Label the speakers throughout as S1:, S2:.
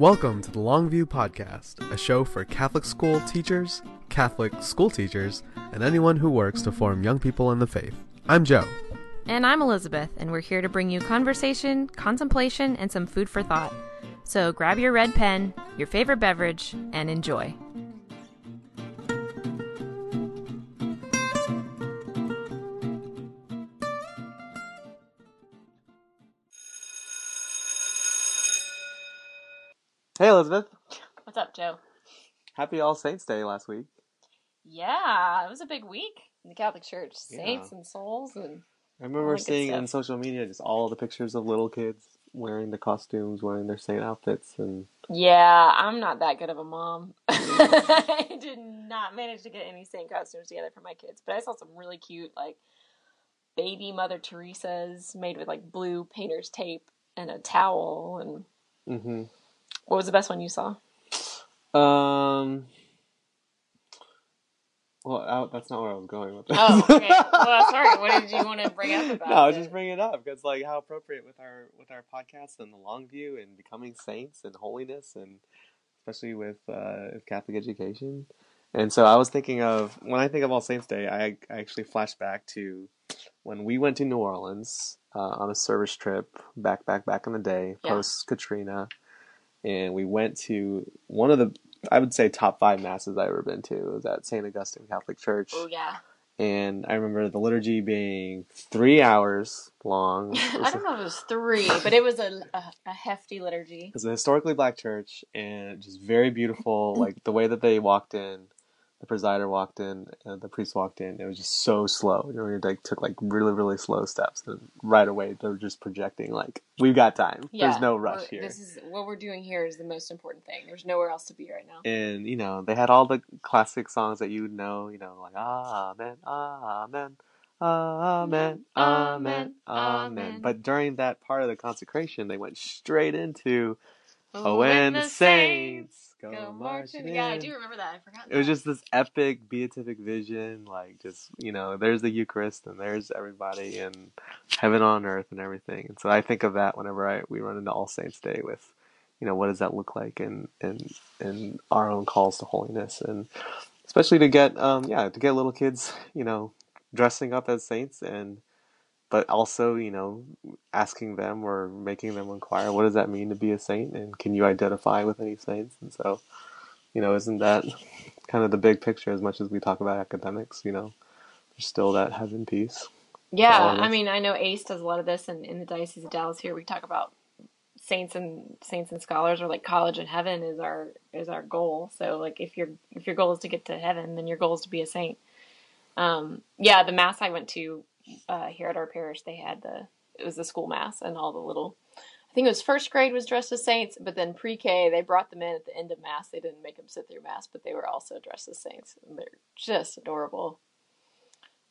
S1: Welcome to the Longview Podcast, a show for Catholic school teachers, Catholic school teachers, and anyone who works to form young people in the faith. I'm Joe.
S2: And I'm Elizabeth, and we're here to bring you conversation, contemplation, and some food for thought. So grab your red pen, your favorite beverage, and enjoy.
S1: Happy All Saints Day last week.
S2: Yeah, it was a big week in the Catholic Church.
S1: Yeah.
S2: Saints and souls and
S1: I remember
S2: All the good
S1: seeing
S2: on
S1: social media just all the pictures of little kids wearing the costumes, wearing their saint outfits, and
S2: Yeah, I'm not that good of a mom. I did not manage to get any saint costumes together for my kids, but I saw some really cute like baby Mother Teresa's made with like blue painter's tape and a towel. And
S1: hmm
S2: what was the best one you saw?
S1: Um. Well, I, that's not where I was going with this.
S2: Oh, okay. Well, sorry. What did you want to bring up about
S1: No, I was just bringing it up because, like, how appropriate with our with our podcast and the long view and becoming saints and holiness and especially with uh, Catholic education. And so I was thinking of when I think of All Saints Day, I, I actually flash back to when we went to New Orleans uh, on a service trip back back back in the day,
S2: Yeah.
S1: post Katrina, and we went to one of the I would say top five masses I've ever been to. It was at St. Augustine Catholic Church
S2: Oh yeah.
S1: and I remember the liturgy being three hours long.
S2: I don't know if it was three, but it was a, a, a hefty liturgy.
S1: it was a historically black church, and just very beautiful. Like the way that they walked in, the presider walked in, and the priest walked in. It was just so slow. You know, it like took like really really slow steps, and right away they were just projecting like we've got time.
S2: Yeah,
S1: There's no rush here.
S2: This is what we're doing here is the most important thing. There's nowhere else to be right now.
S1: and you know they had all the classic songs that you would know you know like amen amen amen amen amen but during that part of the consecration they went straight into oh, oh and the saints go marching
S2: Yeah, I do remember that. I forgot.
S1: it was just this epic beatific vision like just you know there's the eucharist and there's everybody and heaven on earth and everything and so i think of that whenever i we run into all saints day with you know what does that look like and and and our own calls to holiness and especially to get um yeah to get little kids you know dressing up as saints and but also you know asking them or making them inquire what does that mean to be a saint and can you identify with any saints and so you know isn't that kind of the big picture as much as we talk about academics you know there's still that heaven piece
S2: yeah. I mean, I know Ace does a lot of this, and in the Diocese of Dallas here, we talk about saints and saints and scholars, or like college and heaven is our is our goal. So, like, if your if your goal is to get to heaven, then your goal is to be a saint. Um, yeah, the mass I went to uh, here at our parish, they had the it was the school mass, and all the little. I think it was first grade was dressed as saints, but then pre-K they brought them in at the end of mass. They didn't make them sit through mass, but they were also dressed as saints. And they're just adorable,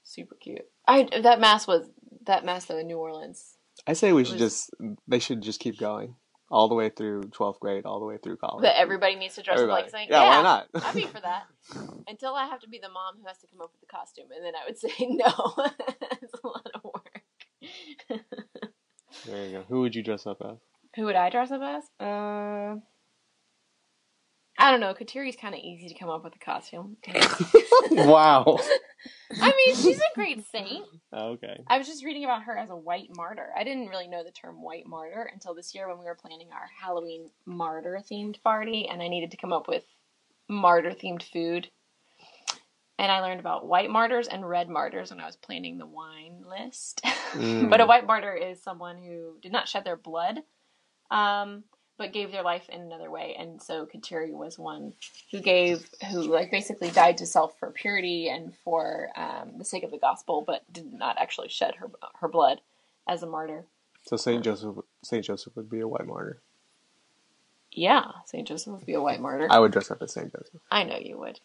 S2: super cute. I that mass was that mass though in New Orleans.
S1: i say we should
S2: was-
S1: just they should just keep going all the way through 12th grade all the way through college
S2: That everybody needs to dress up like a
S1: Everybody.
S2: saint.
S1: yeah, why not
S2: I'd be for that. Until I have to be the mom who has to come up with the costume, and then I would say no. it's a lot of work.
S1: there you go who would you dress up as
S2: Who would I dress up as? Uh, I don't know. Kateri's kind of easy to come up with a costume.
S1: wow
S2: I mean, she's a great saint.
S1: okay
S2: I was just reading about her as a white martyr. I didn't really know the term white martyr until this year when we were planning our Halloween martyr themed party, and I needed to come up with martyr themed food. And I learned about white martyrs and red martyrs when I was planning the wine list.
S1: Mm.
S2: but a white martyr is someone who did not shed their blood, um, but gave their life in another way. And so Kateri was one who gave, who like basically died to self for purity and for um, the sake of the gospel, but did not actually shed her her blood as a martyr.
S1: so saint joseph saint joseph would be a white martyr
S2: Yeah, Saint Joseph would be a white martyr.
S1: i would dress up as saint joseph
S2: I know you would.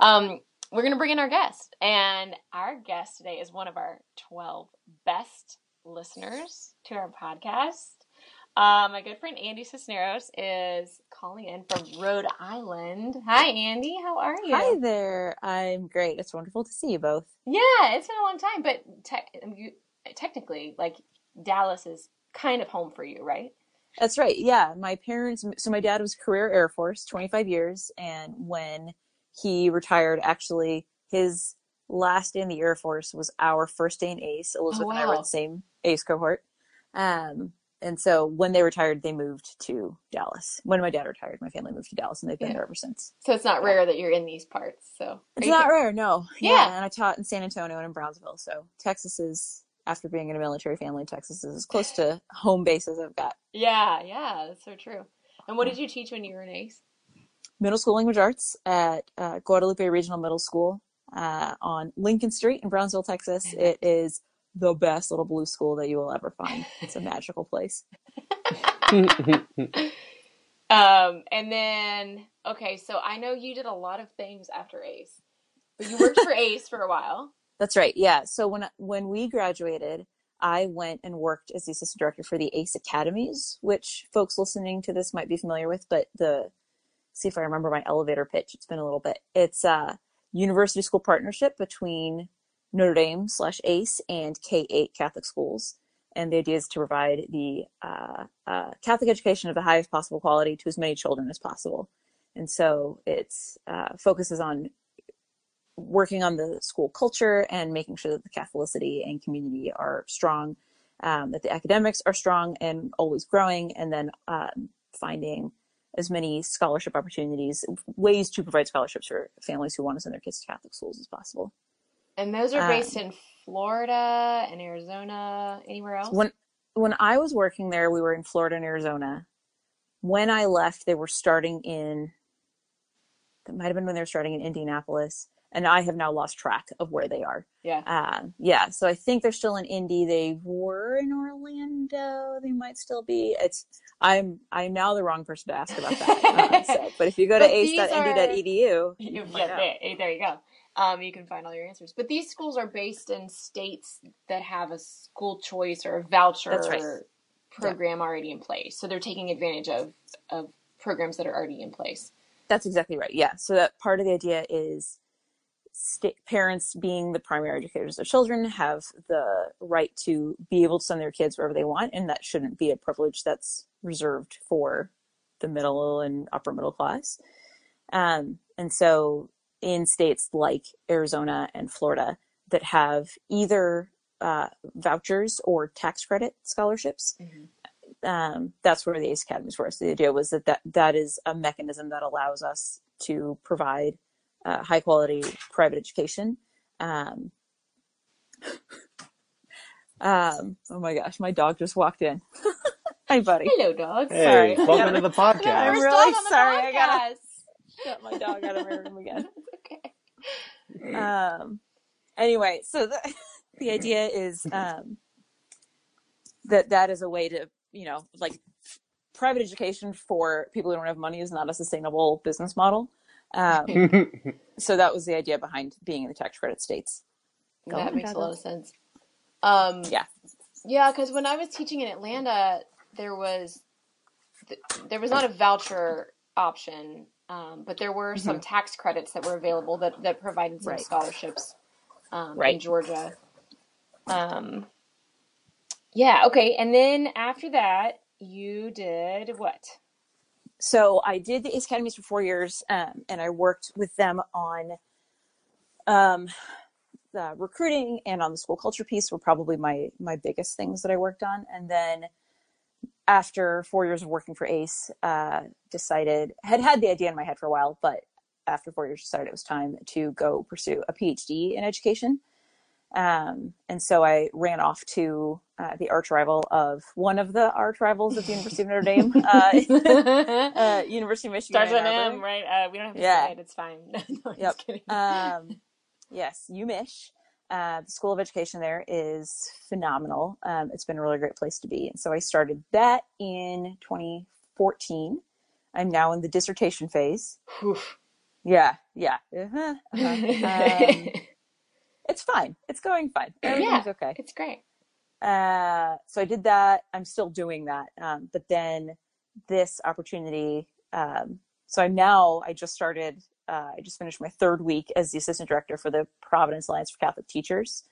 S2: Um, we're going to bring in our guest, and our guest today is one of our 12 best listeners to our podcast. Uh, my good friend Andie Cisneros is calling in from Rhode Island. Hi, Andie. How are you?
S3: Hi there. I'm great. It's wonderful to see you both.
S2: Yeah, it's been a long time, but te- you, technically, like Dallas is kind of home for you, right?
S3: That's right. Yeah. My parents, so my dad was career Air Force, 25 years. And when he retired, actually, his last day in the Air Force was our first day in ACE. Elizabeth
S2: Oh,
S3: and I were
S2: wow.
S3: the same ACE cohort. Um, and so when they retired, they moved to Dallas. When my dad retired, my family moved to Dallas and they've been
S2: Yeah.
S3: there ever since.
S2: So it's not rare that you're in these parts. So
S3: It's not rare, no.
S2: Yeah.
S3: And I taught in San Antonio and in Brownsville. So Texas is, after being in a military family, Texas is as close to home base as I've got.
S2: Yeah, yeah, that's so true. And what did you teach when you were in ACE?
S3: middle school language arts at uh, Guadalupe Regional Middle School uh, on Lincoln Street in Brownsville, Texas. It is the best little blue school that you will ever find. It's a magical place.
S2: Um, and then okay, so I know you did a lot of things after ACE, but you worked for ACE for a while.
S3: That's right. Yeah. So when when we graduated, I went and worked as the assistant director for the ACE Academies, which folks listening to this might be familiar with. But the see if I remember my elevator pitch. It's been a little bit. It's a university school partnership between Notre Dame slash ACE and K eight Catholic schools. And the idea is to provide the uh, uh, Catholic education of the highest possible quality to as many children as possible. And so it's uh, focuses on working on the school culture and making sure that the Catholicity and community are strong, um, that the academics are strong and always growing, and then um, finding as many scholarship opportunities, ways to provide scholarships for families who want to send their kids to Catholic schools as possible.
S2: And those are
S3: Um,
S2: based in Florida and Arizona, anywhere else?
S3: When when I was working there, we were in Florida and Arizona. When I left, they were starting in. That might have been when they were starting in Indianapolis, and I have now lost track of where they are.
S2: yeah.
S3: Uh, yeah, so I think they're still in Indy. They were in Orlando. They might still be. It's I'm I'm now the wrong person to ask about that. Uh, so, but if you go to ace.nd.edu,
S2: You,
S3: you
S2: yeah, there, there you go. Um, you can find all your answers. But these schools are based in states that have a school choice or a voucher
S3: right.
S2: program already in place. So they're taking advantage of, of programs that are already in place.
S3: That's exactly right. Yeah. So that part of the idea is parents being the primary educators of children have the right to be able to send their kids wherever they want, and that shouldn't be a privilege that's reserved for the middle and upper middle class. Um, and so in states like Arizona and Florida that have either uh, vouchers or tax credit scholarships, um, that's where the ACE Academies were. So the idea was that, that that is a mechanism that allows us to provide uh, high quality private education. Um, um, oh my gosh, my dog just walked in. Hi, buddy.
S2: Hello, dog.
S1: Hey,
S3: Sorry.
S1: welcome to the podcast.
S3: I'm really
S2: on the
S3: sorry, I gotta-
S2: podcast.
S3: Shut my dog out of my room again.
S2: It's okay.
S3: um anyway so the, the idea is um that that is a way to you know like private education for people who don't have money is not a sustainable business model um so that was the idea behind being in the tax credit states Go
S2: that makes a lot of sense. Um,
S3: Yeah.
S2: yeah, because when I was teaching in Atlanta, there was there was not a voucher option, um, but there were some tax credits that were available that that provided some
S3: Mm-hmm. Right.
S2: scholarships um, in Georgia. Um, yeah. Okay. And then after that, you did what?
S3: so I did the ACE Academies for four years, um, and I worked with them on um, the recruiting and on the school culture piece were probably my my biggest things that I worked on. And then after four years of working for ACE, uh, decided had had the idea in my head for a while, but after four years, decided it was time to go pursue a PhD in education. Um, and so I ran off to uh, the arch rival of one of the arch rivals at the University of Notre Dame, uh, uh, University of Michigan.
S2: Starts with
S3: Ann
S2: an
S3: Arbor.
S2: M, right? Uh, we don't have to
S3: Yeah.
S2: say it. It's fine. no, I'm
S3: Yep.
S2: just kidding.
S3: Um, yes, UMich. Uh, the School of Education there is phenomenal. Um, it's been a really great place to be. And so I started that in 2014. I'm now in the dissertation phase.
S2: Oof.
S3: Yeah, yeah. Uh-huh, uh-huh. Um, it's fine. It's going fine. Everything's okay.
S2: it's great.
S3: Uh, so I did that. I'm still doing that. Um, but then this opportunity. Um, so I'm now. I just started. Uh, I just finished my third week as the assistant director for the Providence Alliance for Catholic Teachers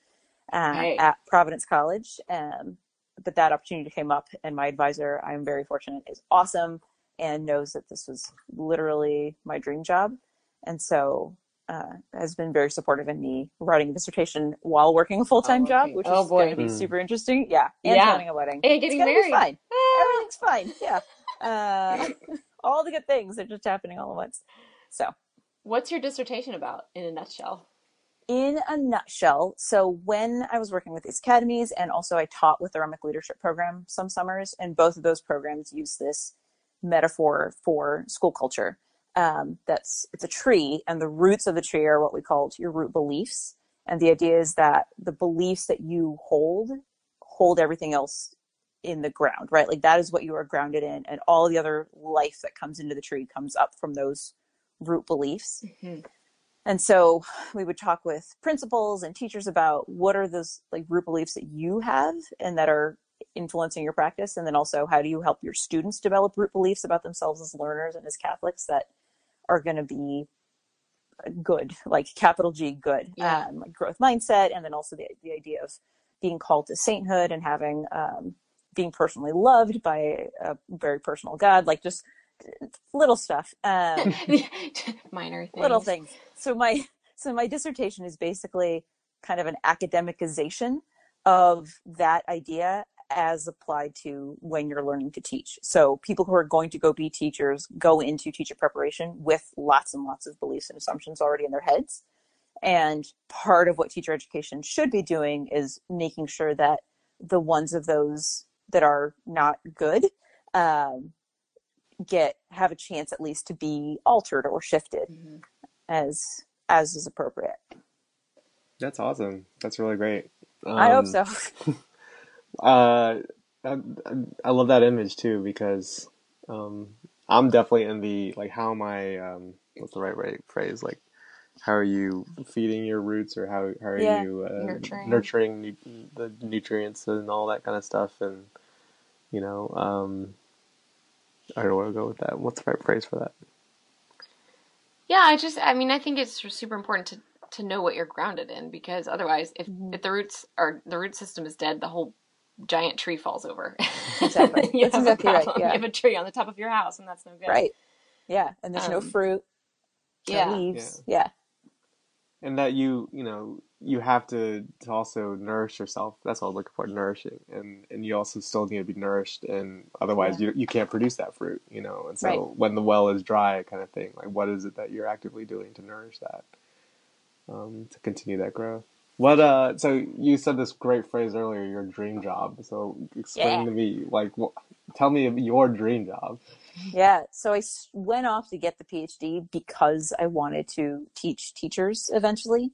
S3: uh,
S2: Right.
S3: at Providence College. Um, but that opportunity came up, and my advisor, I'm very fortunate, is awesome and knows that this was literally my dream job, and so uh, has been very supportive in me writing a dissertation while working a full time
S2: Oh,
S3: job, which
S2: Oh,
S3: is going to be
S1: Mm.
S3: super interesting. Yeah, and
S2: Yeah.
S3: planning a wedding.
S2: And
S3: It's
S2: getting
S3: gonna be
S2: married.
S3: fine.
S2: Ah.
S3: Everything's fine. Yeah, uh, all the good things are just happening all at once. So.
S2: What's your dissertation about in a nutshell?
S3: in a nutshell, so when I was working with these academies and also I taught with the Remick Leadership Program some summers, and both of those programs use this metaphor for school culture. Um, that's it's a tree, and the roots of the tree are what we call your root beliefs. And the idea is that the beliefs that you hold hold everything else in the ground, right? Like that is what you are grounded in, and all the other life that comes into the tree comes up from those root beliefs.
S2: Mhm.
S3: And so we would talk with principals and teachers about what are those like root beliefs that you have and that are influencing your practice. And then also how do you help your students develop root beliefs about themselves as learners and as Catholics that are going to be good, like capital G good,
S2: Yeah.
S3: um, like growth mindset. And then also the, the idea of being called to sainthood and having, um, being personally loved by a very personal God, like just little stuff. Um,
S2: Minor things.
S3: little things. So my so my dissertation is basically kind of an academicization of that idea as applied to when you're learning to teach. So people who are going to go be teachers go into teacher preparation with lots and lots of beliefs and assumptions already in their heads. And part of what teacher education should be doing is making sure that the ones of those that are not good um, get have a chance at least to be altered or shifted
S2: Mhm.
S3: as as is appropriate.
S1: That's awesome. That's really great.
S3: I hope
S1: Um,
S3: so.
S1: Uh, I, I love that image too because um, I'm definitely in the like how am I um, what's the right right phrase like how are you feeding your roots or how how are
S3: Yeah.
S1: you uh,
S2: Nurturing.
S1: nurturing nu- the nutrients and all that kind of stuff and you know um, I don't know where to go with that. What's the right phrase for that?
S2: Yeah, I just, I mean, I think it's super important to to know what you're grounded in because otherwise, if
S3: Mhm.
S2: if the roots are the root system is dead, the whole giant tree falls over.
S3: Exactly.
S2: you
S3: That's
S2: have a
S3: exactly right, yeah.
S2: You have a tree on the top of your house, and that's no good.
S3: Right. Yeah. And there's no
S2: Um,
S3: fruit, no
S2: Yeah.
S3: leaves. Yeah.
S1: and that you you know you have to, to also nourish yourself that's what i'm looking for nourishing and and you also still need to be nourished and otherwise you, you can't produce that fruit you know and so
S3: Right.
S1: when the well is dry kind of thing like what is it that you're actively doing to nourish that um, to continue that growth what uh so you said this great phrase earlier your dream job so explain
S3: Yeah.
S1: to me like wh- tell me your dream job
S3: Yeah. So I went off to get the PhD because I wanted to teach teachers eventually.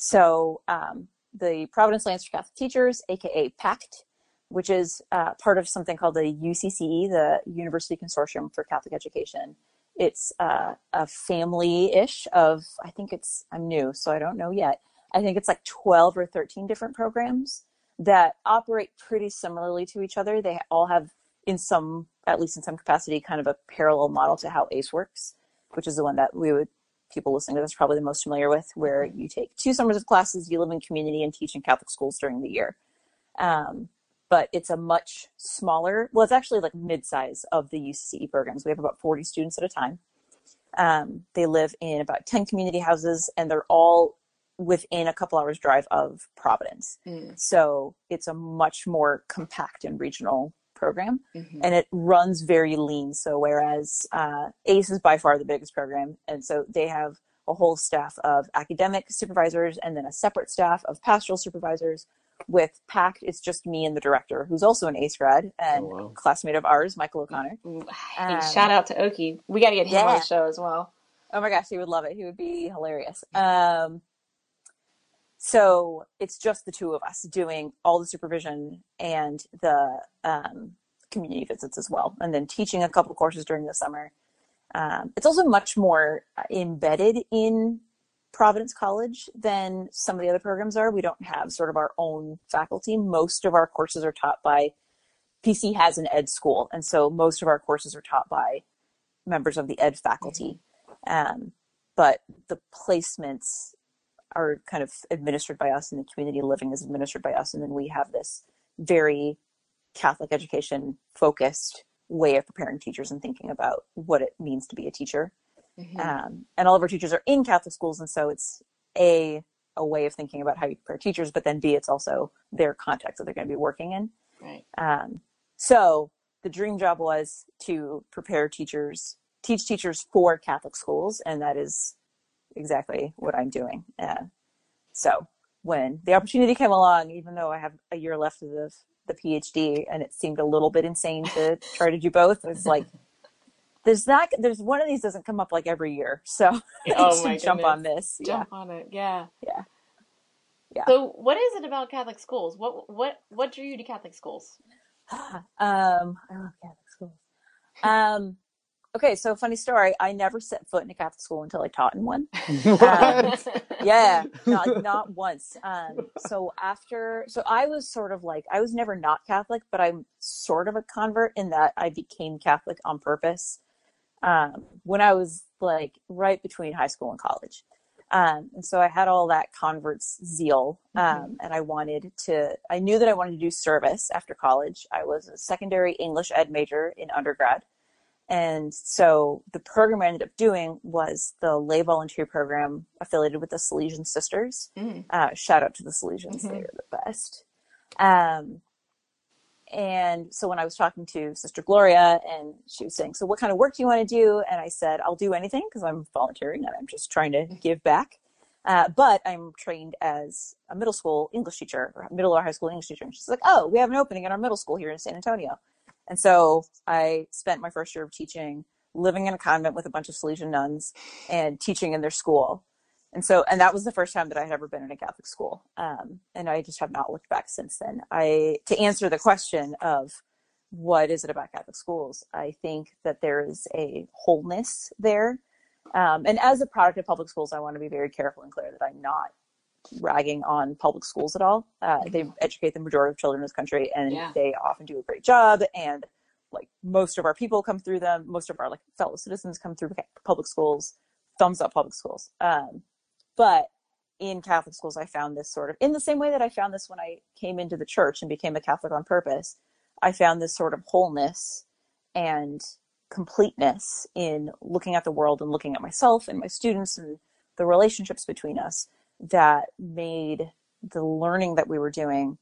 S3: So um, the Providence for Catholic Teachers, aka PACT, which is uh, part of something called the UCCE, the University Consortium for Catholic Education. It's uh, a family-ish of, I think it's, I'm new, so I don't know yet. I think it's like 12 or 13 different programs that operate pretty similarly to each other. They all have in some, at least in some capacity, kind of a parallel model to how ACE works, which is the one that we would, people listening to this are probably the most familiar with, where you take two summers of classes, you live in community and teach in Catholic schools during the year. Um, but it's a much smaller, well, it's actually like mid-size of the UCCE programs. We have about 40 students at a time. Um, they live in about 10 community houses and they're all within a couple hours drive of Providence.
S2: Mm.
S3: So it's a much more compact and regional program
S2: Mhm.
S3: and it runs very lean. So whereas uh, ACE is by far the biggest program, and so they have a whole staff of academic supervisors and then a separate staff of pastoral supervisors. With PACT, it's just me and the director, who's also an ACE grad and
S1: Oh, wow.
S3: classmate of ours, Michael O'Connor.
S2: Hey,
S3: Um,
S2: shout out to Oki. We got to get him on the show as well.
S3: Oh my gosh, he would love it. He would be hilarious. Um, so it's just the two of us doing all the supervision and the um, community visits as well, and then teaching a couple courses during the summer. Um, it's also much more embedded in Providence College than some of the other programs are. We don't have sort of our own faculty. Most of our courses are taught by PC has an ed school, and so most of our courses are taught by members of the ed faculty. Um, but the placements are kind of administered by us, and the community living is administered by us, and then we have this very Catholic education focused way of preparing teachers and thinking about what it means to be a teacher.
S2: Mhm.
S3: Um, and all of our teachers are in Catholic schools, and so it's a a way of thinking about how you prepare teachers, but then B, it's also their context that they're going to be working in.
S2: right.
S3: Um, so the dream job was to prepare teachers, teach teachers for Catholic schools, and that is exactly what I'm doing. Uh, so when the opportunity came along, even though I have a year left of the, the PhD, and it seemed a little bit insane to try to do both, it's like there's not there's one of these doesn't come up like every year, so
S2: Oh my
S3: jump
S2: goodness.
S3: on this. Yeah.
S2: Jump on it. Yeah.
S3: Yeah. Yeah.
S2: So, what is it about Catholic schools? What what what drew you to Catholic schools?
S3: um, I love Catholic schools. Um, okay, so funny story. I never set foot in a Catholic school until I taught in one.
S1: What?
S3: Yeah, not, not once. Um, so after, so I was sort of like, I was never not Catholic, but I'm sort of a convert in that I became Catholic on purpose um, when I was like right between high school and college. Um, and so I had all that convert's zeal, um, and I wanted to, I knew that I wanted to do service after college. I was a secondary English ed major in undergrad. And so the program I ended up doing was the lay volunteer program affiliated with the Salesian Sisters.
S2: Mm.
S3: Uh, shout out to the Salesians,
S2: Mhm.
S3: they're the best. Um, and so when I was talking to Sister Gloria, and she was saying, "So what kind of work do you want to do?" and I said, "I'll do anything because I'm volunteering and I'm just trying to give back." Uh, but I'm trained as a middle school English teacher, or middle or high school English teacher. And she's like, "Oh, we have an opening in our middle school here in San Antonio." And so I spent my first year of teaching, living in a convent with a bunch of Salesian nuns, and teaching in their school. And so, and that was the first time that I had ever been in a Catholic school. Um, and I just have not looked back since then. I, to answer the question of what is it about Catholic schools, I think that there is a wholeness there. Um, and as a product of public schools, I want to be very careful and clear that I'm not ragging on public schools at all. Uh, they educate the majority of children in this country, and
S2: Yeah.
S3: they often do a great job. And like most of our people come through them, most of our like fellow citizens come through public schools. Thumbs up, public schools. Um, but in Catholic schools, I found this sort of in the same way that I found this when I came into the church and became a Catholic on purpose. I found this sort of wholeness and completeness in looking at the world and looking at myself and my students and the relationships between us that made the learning that we were doing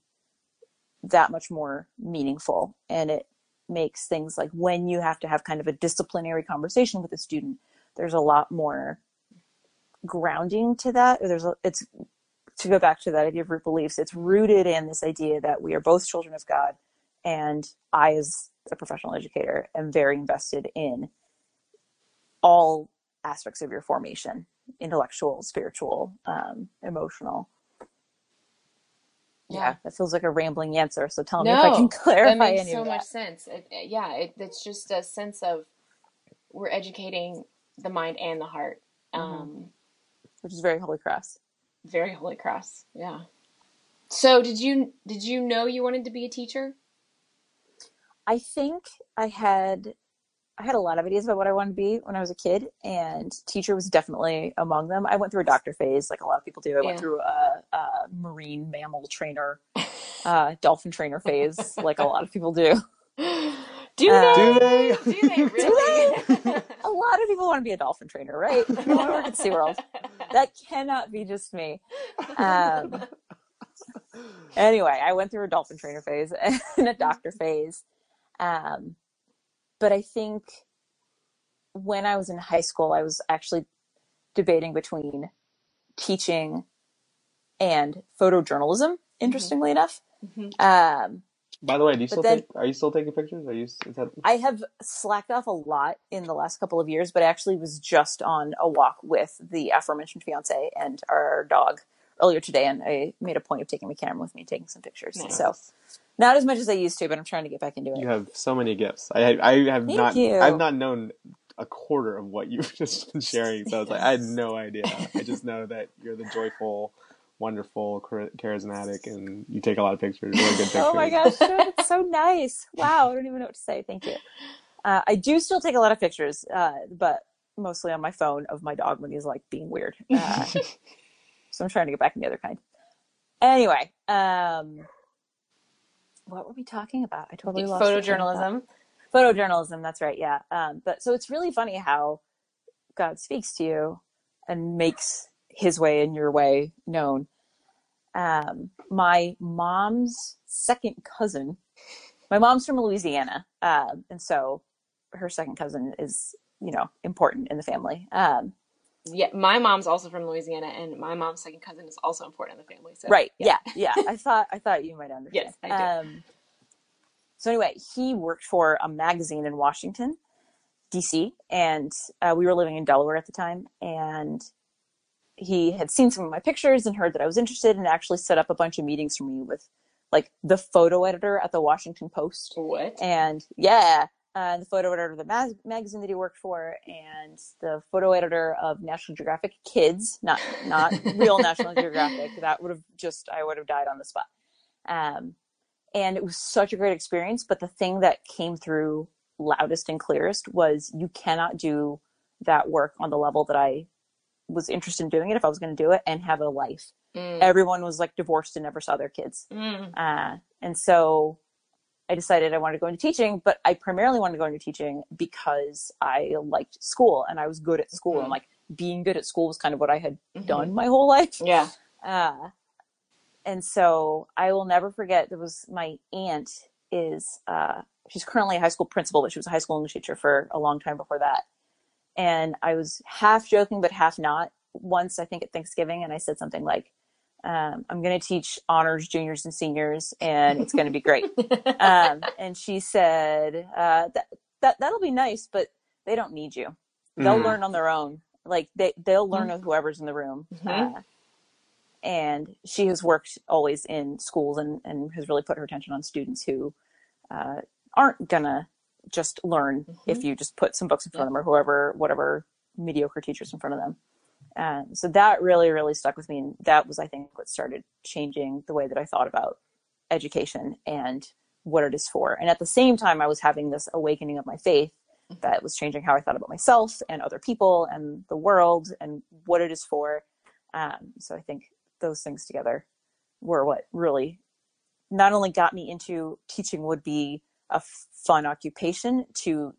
S3: that much more meaningful. And it makes things like when you have to have kind of a disciplinary conversation with a student, there's a lot more grounding to that. There's a, it's to go back to that idea of root beliefs. It's rooted in this idea that we are both children of God, and I, as a professional educator, am very invested in all aspects of your formation: intellectual, spiritual, um, emotional. Yeah.
S2: Yeah.
S3: that feels like a rambling answer. So tell me if I can
S2: No,
S3: clarify
S2: that makes
S3: any
S2: so
S3: of
S2: much sense. It, yeah, it, it's just a sense of we're educating the mind and the heart.
S3: Mhm.
S2: Um,
S3: Which is very Holy Cross.
S2: very Holy Cross. Yeah. So did you did you know you wanted to be a teacher?
S3: I think I had I had a lot of ideas about what I wanted to be when I was a kid, and teacher was definitely among them. I went through a doctor phase, like a lot of people do. I went through a, a marine mammal trainer, uh, dolphin trainer phase, like a lot of people do.
S2: Do
S3: Uh,
S2: they?
S1: Do they?
S2: Do they really?
S3: A lot of people want to be a dolphin trainer, right? You want to work at SeaWorld. That cannot be just me. Um, anyway, I went through a dolphin trainer phase and a doctor phase. Um, but I think when I was in high school, I was actually debating between teaching and photojournalism, interestingly enough.
S2: Mhm.
S3: Um,
S1: By the way, do you still
S3: then-
S1: take? Are you still taking pictures? Are you? Is that?
S3: I have slacked off a lot in the last couple of years, but I actually was just on a walk with the aforementioned fiance and our dog earlier today, and I made a point of taking my camera with me, taking some pictures.
S2: Nice.
S3: So not as much as I used to, but I'm trying to get back into it.
S1: You have so many gifts. I I have
S3: Thank
S1: not.
S3: you.
S1: I've not known a quarter of what you've just been sharing. So I was like, I had no idea. I just know that you're the joyful, wonderful, charismatic, and you take a lot of pictures. Really good pictures.
S3: Oh my gosh, that's so nice. Wow, I don't even know what to say. Thank you. Uh, I do still take a lot of pictures, uh, but mostly on my phone of my dog when he's like being weird. Uh, so I'm trying to get back in the other kind. Anyway, um, what were we talking about? I totally lost the train of thought.
S2: photojournalism.
S3: Photojournalism, that's right, yeah. Um, but so it's really funny how God speaks to you and makes his way and your way known. Um, my mom's second cousin, my mom's from Louisiana, um, and so her second cousin is, you know, important in the family. Um,
S2: Yeah, my mom's also from Louisiana, and my mom's second cousin is also important in the family. So
S3: right yeah yeah i thought i thought you might understand
S2: Yes, I do.
S3: um so anyway he worked for a magazine in washington dc and uh, we were living in delaware at the time and he had seen some of my pictures and heard that i was interested and actually set up a bunch of meetings for me with like the photo editor at the washington post
S2: What?
S3: and yeah, uh, the photo editor of the mag- magazine that he worked for, and the photo editor of National Geographic Kids, not not real National Geographic. That would have just I would have died on the spot. Um, and it was such a great experience. But the thing that came through loudest and clearest was you cannot do that work on the level that I was interested in doing it if I was going to do it and have a life.
S2: Mm.
S3: Everyone was like divorced and never saw their kids.
S2: Mm.
S3: Uh, and so I decided I wanted to go into teaching, but I primarily wanted to go into teaching because I liked school and I was good at school.
S2: Mhm.
S3: And like being good at school was kind of what I had
S2: Mhm.
S3: done my whole life.
S2: Yeah.
S3: Uh, and so I will never forget there was my aunt is, uh, she's currently a high school principal, but she was a high school English teacher for a long time before that. And I was half joking, but half not once, I think at Thanksgiving. And I said something like, um, I'm going to teach honors juniors and seniors and it's going to be great. um, and she said, uh, that, that, that'll be nice, but they don't need you. They'll
S1: Mm.
S3: learn on their own. Like they, they'll learn with whoever's in the room.
S2: Mhm.
S3: Uh, and she has worked always in schools and, and has really put her attention on students who uh, aren't gonna just learn if you just put some books in front of them or whoever whatever mediocre teachers in front of them um, so that really really stuck with me and that was i think what started changing the way that i thought about education and what it is for and at the same time i was having this awakening of my faith that was changing how i thought about myself and other people and the world and what it is for um, so i think those things together were what really not only got me into teaching would be a fun occupation to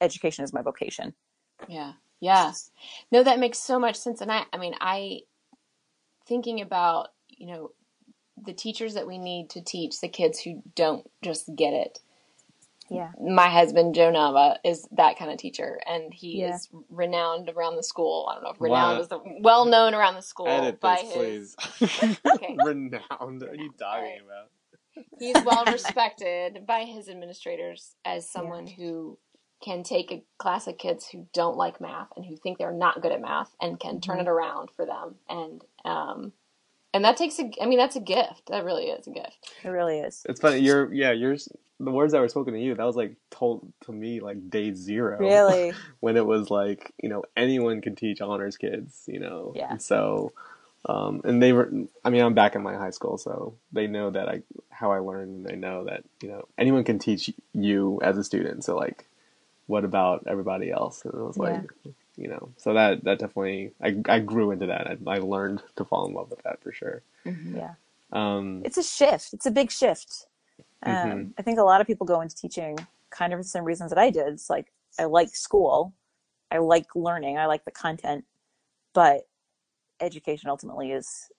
S3: education as my vocation.
S2: Yeah. Yeah. No, that makes so much sense. And I, I mean, I, thinking about, you know, the teachers that we need to teach the kids who don't just get it.
S3: Yeah.
S2: My husband, Joe Nava, is that kind of teacher, and he
S3: Yeah.
S2: is renowned around the school. I don't know if renowned
S1: Wow.
S2: is the well known around the school
S1: Edit
S2: by
S1: this,
S2: his.
S1: please.
S2: Okay.
S1: Renowned. What are you talking
S2: Alright.
S1: about?
S2: He's well respected by his administrators as someone who can take a class of kids who don't like math and who think they're not good at math and can turn
S3: Mhm.
S2: it around for them. And um, and that takes a. I mean, that's a gift. That really is a gift.
S3: It really is.
S1: It's funny. You're yeah. Yours. The words that were spoken to you. That was like told to me like day zero.
S3: Really.
S1: when it was like you know anyone can teach honors kids. You know.
S3: Yeah.
S1: And so, um, and they were. I mean, I'm back in my high school, so they know that I how I learned, and they know that you know anyone can teach you as a student. So like, what about everybody else? And I was like. You know, so that that definitely I I grew into that. I, I learned to fall in love with that for sure.
S3: Yeah.
S1: Um,
S3: It's a shift. It's a big shift. Um,
S1: Mhm.
S3: I think a lot of people go into teaching kind of for the same reasons that I did. It's like, I like school. I like learning. I like the content. But education ultimately is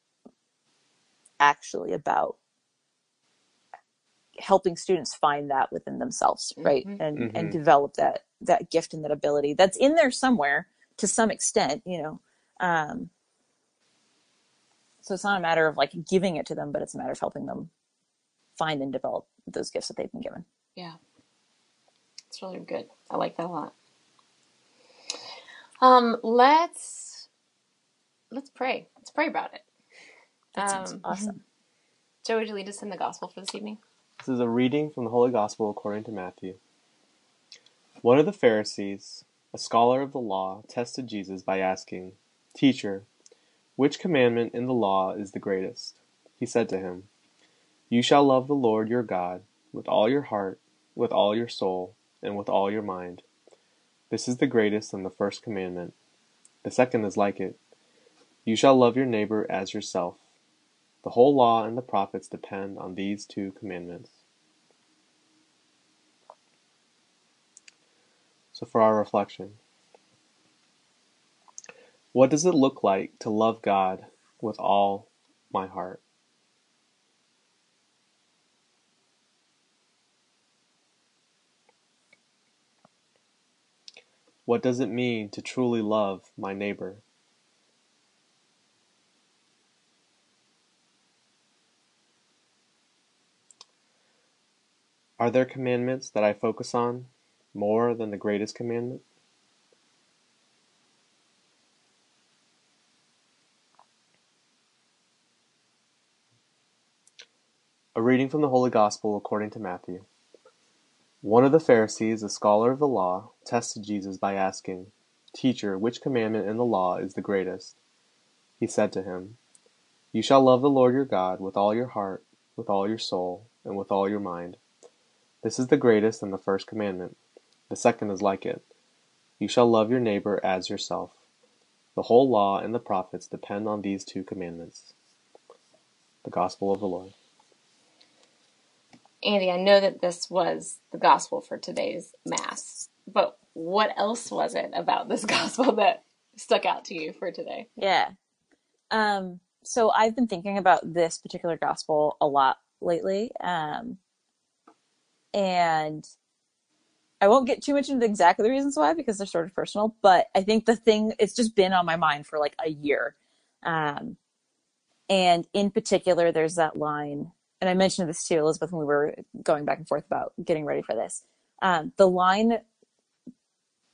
S3: actually about helping students find that within themselves, right?
S2: Mhm.
S3: And and
S1: Mhm.
S3: develop that that gift and that ability that's in there somewhere to some extent, you know. Um, so it's not a matter of like giving it to them, but it's a matter of helping them find and develop those gifts that they've been given.
S2: Yeah, it's really good. I like that a lot. Um, let's let's pray. Let's pray about it.
S3: That sounds
S2: Um,
S3: awesome.
S2: Joe, would you lead us in the gospel for this evening?
S1: This is a reading from the Holy Gospel according to Matthew. One of the Pharisees, a scholar of the law, tested Jesus by asking, Teacher, which commandment in the law is the greatest? He said to him, You shall love the Lord your God with all your heart, with all your soul, and with all your mind. This is the greatest and the first commandment. The second is like it. You shall love your neighbor as yourself. The whole law and the prophets depend on these two commandments. So, for our reflection, what does it look like to love God with all my heart? What does it mean to truly love my neighbor? Are there commandments that I focus on more than the greatest commandment? A reading from the Holy Gospel according to Matthew. One of the Pharisees, a scholar of the law, tested Jesus by asking, Teacher, which commandment in the law is the greatest? He said to him, You shall love the Lord your God with all your heart, with all your soul, and with all your mind. This is the greatest and the first commandment. The second is like it. You shall love your neighbor as yourself. The whole law and the prophets depend on these two commandments. The Gospel of the Lord.
S2: Andie, I know that this was the gospel for today's mass, but what else was it about this gospel that stuck out to you for today?
S3: Yeah. Um, so I've been thinking about this particular gospel a lot lately. Um, and I won't get too much into exactly the reasons why because they're sort of personal, but I think the thing, it's just been on my mind for like a year. Um, and in particular, there's that line and I mentioned this to Elizabeth when we were going back and forth about getting ready for this. Um, the line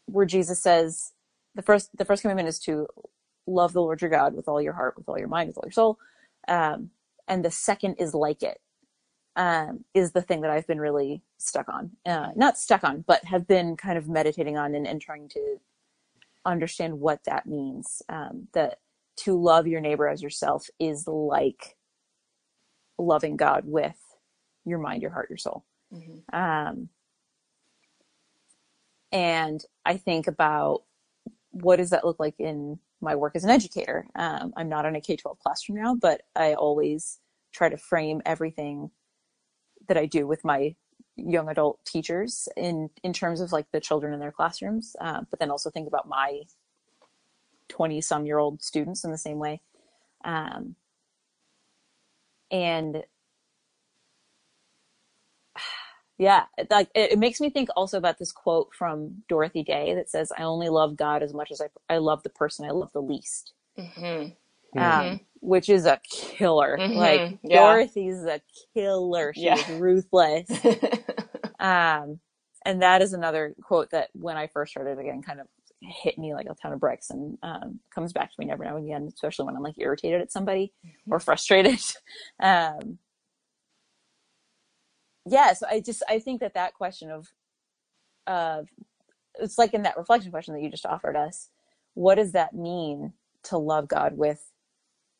S3: where Jesus says the first the first commandment is to love the Lord your God with all your heart, with all your mind, with all your soul, um, and the second is like it. Um, is the thing that I've been really stuck on. Uh, not stuck on, but have been kind of meditating on and, and trying to understand what that means. Um, that to love your neighbor as yourself is like loving God with your mind, your heart, your soul. Mm-hmm. Um, and I think about what does that look like in my work as an educator. Um, I'm not in a K 12 classroom now, but I always try to frame everything that I do with my young adult teachers in in terms of like the children in their classrooms, uh, but then also think about my 20 some year old students in the same way. Um, and yeah like it, it, makes me think also about this quote from dorothy day that says i only love god as much as i, I love the person i love the least mm-hmm. Um, mm-hmm. Which is a killer mm-hmm. like yeah. dorothy's a killer she's yeah. ruthless um and that is another quote that when i first started again kind of hit me like a ton of bricks and um, comes back to me every now and again, especially when I'm like irritated at somebody mm-hmm. or frustrated. um, yeah, so I just I think that that question of of it's like in that reflection question that you just offered us. What does that mean to love God with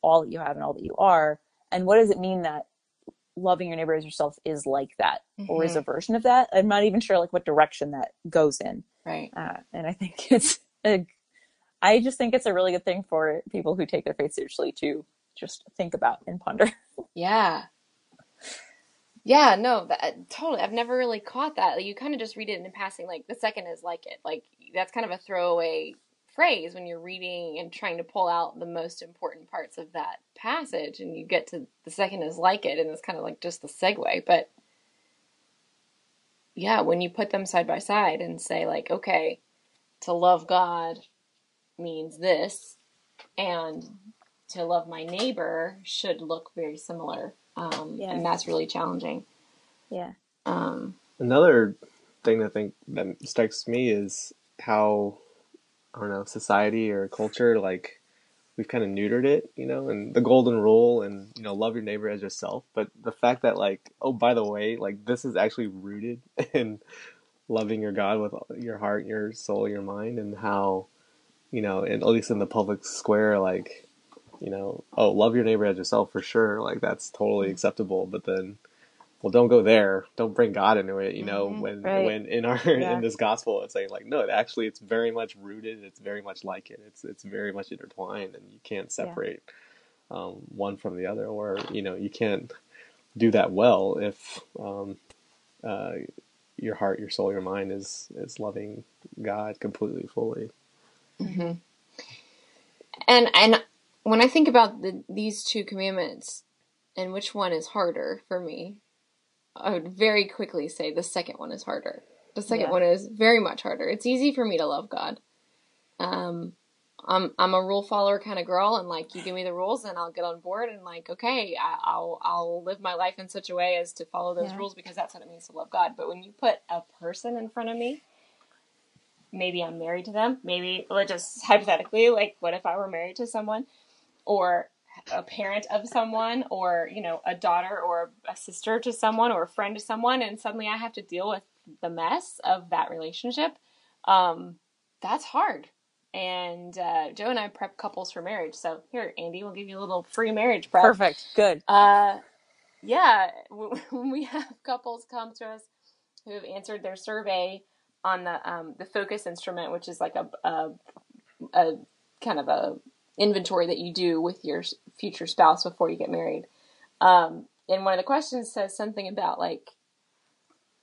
S3: all that you have and all that you are? And what does it mean that loving your neighbor as yourself is like that mm-hmm. or is a mm-hmm. version of that? I'm not even sure like what direction that goes in.
S2: Right.
S3: Uh, and I think it's a, I just think it's a really good thing for people who take their faith seriously to just think about and ponder.
S2: Yeah. Yeah, no, that, totally. I've never really caught that. Like, you kind of just read it in passing. Like the second is like it. Like that's kind of a throwaway phrase when you're reading and trying to pull out the most important parts of that passage, and you get to the second is like it, and it's kind of like just the segue. But yeah, when you put them side by side and say, like, okay, to love God means this, and to love my neighbor should look very similar. Um, yeah. And that's really challenging.
S3: Yeah.
S2: Um,
S1: Another thing I think that strikes me is how, I don't know, society or culture, like, we've kind of neutered it, you know, and the golden rule and, you know, love your neighbor as yourself. But the fact that, like, oh, by the way, like, this is actually rooted in loving your God with your heart, your soul, your mind, and how, you know, and at least in the public square, like, you know, oh, love your neighbor as yourself for sure. Like, that's totally acceptable. But then, well, don't go there. Don't bring God into it. You know, mm-hmm. when right. when in our yeah. in this gospel, it's saying like, no, actually, it's very much rooted. It's very much like it. It's it's very much intertwined, and you can't separate yeah. um, one from the other. Or you know, you can't do that well if um, uh, your heart, your soul, your mind is is loving God completely, fully.
S2: hmm And and when I think about the, these two commandments and which one is harder for me, I would very quickly say the second one is harder. The second
S3: Yeah.
S2: one is very much harder. It's easy for me to love God. Um, I'm I'm a rule follower kind of girl, and like you give me the rules, and I'll get on board, and like okay, I, I'll I'll live my life in such a way as to follow those
S3: Yeah.
S2: rules because that's what it means to love God. But when you put a person in front of me, maybe I'm married to them. Maybe let's just hypothetically, like what if I were married to someone, or a parent of someone, or you know a daughter or a sister to someone, or a friend to someone, and suddenly I have to deal with the mess of that relationship. Um, that's hard. And uh, Joe and I prep couples for marriage. So here, Andie, we'll give you a little free marriage prep.
S3: Perfect. Good.
S2: Uh, yeah, when we have couples come to us who have answered their survey on the um, the FOCCUS instrument, which is like a, a a kind of a inventory that you do with your future spouse before you get married. Um, and one of the questions says something about like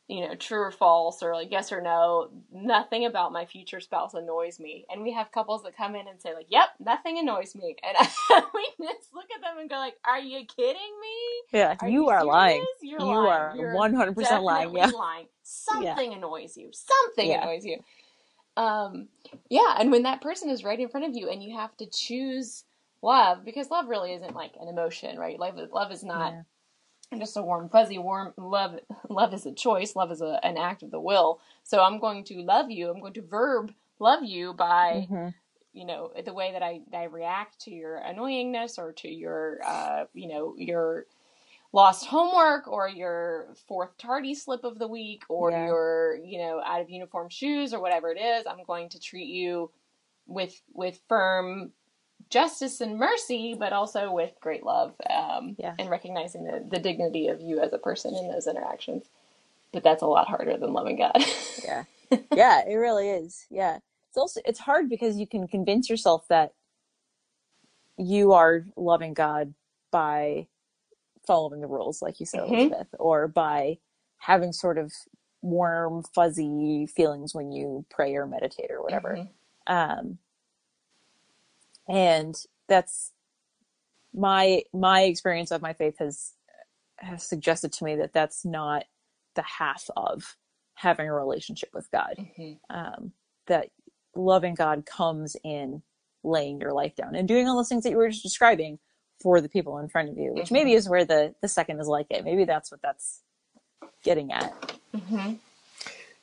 S2: you know true or false or like yes or no. Nothing about my future spouse annoys me. And we have couples that come in and say like, "Yep, nothing annoys me," and we just look at them and go like, "Are you kidding me?"
S3: Yeah,
S2: Are
S3: you are lying.
S2: You're
S3: You
S2: lying.
S3: are 100% lying,
S2: definitely
S3: yeah.
S2: lying. Something annoys you. Something
S3: Yeah.
S2: annoys you. Um, yeah, and when that person is right in front of you, and you have to choose love, because love really isn't like an emotion, right? Love, love is not
S3: Yeah.
S2: just a warm fuzzy. Warm love, love is a choice. Love is a, an act of the will. So I'm going to love you. I'm going to verb love you by
S3: Mhm.
S2: you know the way that I, I react to your annoyingness or to your uh, you know your lost homework or your fourth tardy slip of the week or
S3: Yeah.
S2: your you know out of uniform shoes or whatever it is i'm going to treat you with with firm justice and mercy but also with great love um,
S3: Yeah.
S2: and recognizing the, the dignity of you as a person in those interactions but that's a lot harder than loving god
S3: Yeah. yeah, it really is. Yeah. It's also it's hard because you can convince yourself that you are loving God by following the rules, like you said,
S2: Mhm.
S3: Elizabeth, or by having sort of warm, fuzzy feelings when you pray or meditate or whatever.
S2: Mhm.
S3: Um, and that's my my experience of my faith has has suggested to me that that's not the half of having a relationship with God.
S2: Mhm.
S3: Um, that loving God comes in laying your life down and doing all those things that you were just describing for the people in front of you, which maybe is where the the second is like it. Maybe that's what that's getting at.
S2: Mhm.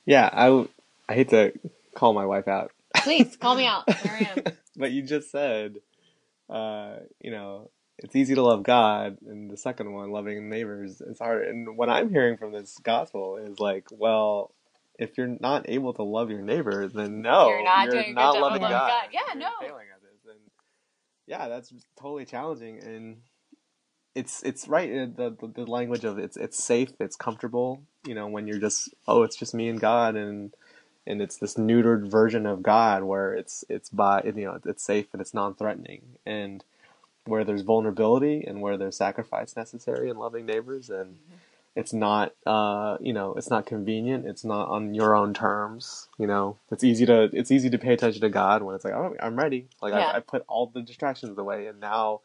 S1: Yeah, I, w- I hate to call my wife out,
S2: please call me out there i am
S1: but you just said, uh, you know, it's easy to love God, and the second one, loving neighbors, is hard. And what I'm hearing from this gospel is like, well, if you're not able to love your neighbor, then no,
S2: You're not doing a good
S1: not
S2: job
S1: loving
S2: loving
S1: God.
S2: God. Yeah,
S1: You're
S2: no.
S1: failing at this. And yeah, that's totally challenging, and it's it's right uh, the, the the language of it's it's safe, it's comfortable. You know, when you're just oh, it's just me and God, and and it's this neutered version of God where it's it's by you know it's safe and it's non-threatening, and where there's vulnerability and where there's sacrifice necessary in loving neighbors, and it's not uh you know it's not convenient, it's not on your own terms. You know, it's easy to it's easy to pay attention to God when it's like oh I'm ready, like
S2: Yeah.
S1: I, I put all the distractions away, and now